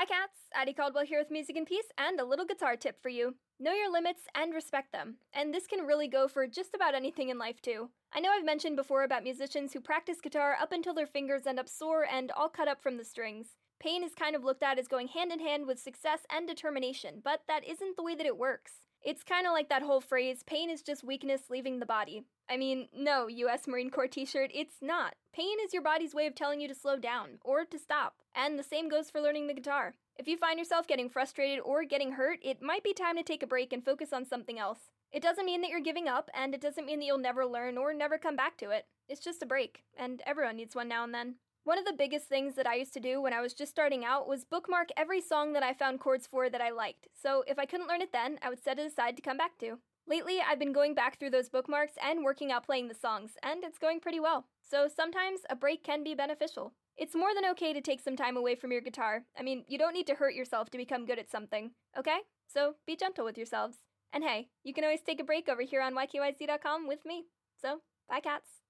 Hi, cats! Addie Caldwell here with Music and Peace and a little guitar tip for you. Know your limits and respect them. And this can really go for just about anything in life, too. I know I've mentioned before about musicians who practice guitar up until their fingers end up sore and all cut up from the strings. Pain is kind of looked at as going hand in hand with success and determination, but that isn't the way that it works. It's kind of like that whole phrase pain is just weakness leaving the body. I mean, no, US Marine Corps t shirt, it's not. Pain is your body's way of telling you to slow down or to stop. And the same goes for learning the guitar. If you find yourself getting frustrated or getting hurt, it might be time to take a break and focus on something else. It doesn't mean that you're giving up, and it doesn't mean that you'll never learn or never come back to it. It's just a break, and everyone needs one now and then. One of the biggest things that I used to do when I was just starting out was bookmark every song that I found chords for that I liked, so if I couldn't learn it then, I would set it aside to come back to. Lately, I've been going back through those bookmarks and working out playing the songs, and it's going pretty well. So sometimes a break can be beneficial. It's more than okay to take some time away from your guitar. I mean, you don't need to hurt yourself to become good at something, okay? So be gentle with yourselves. And hey, you can always take a break over here on ykyz.com with me. So, bye, cats.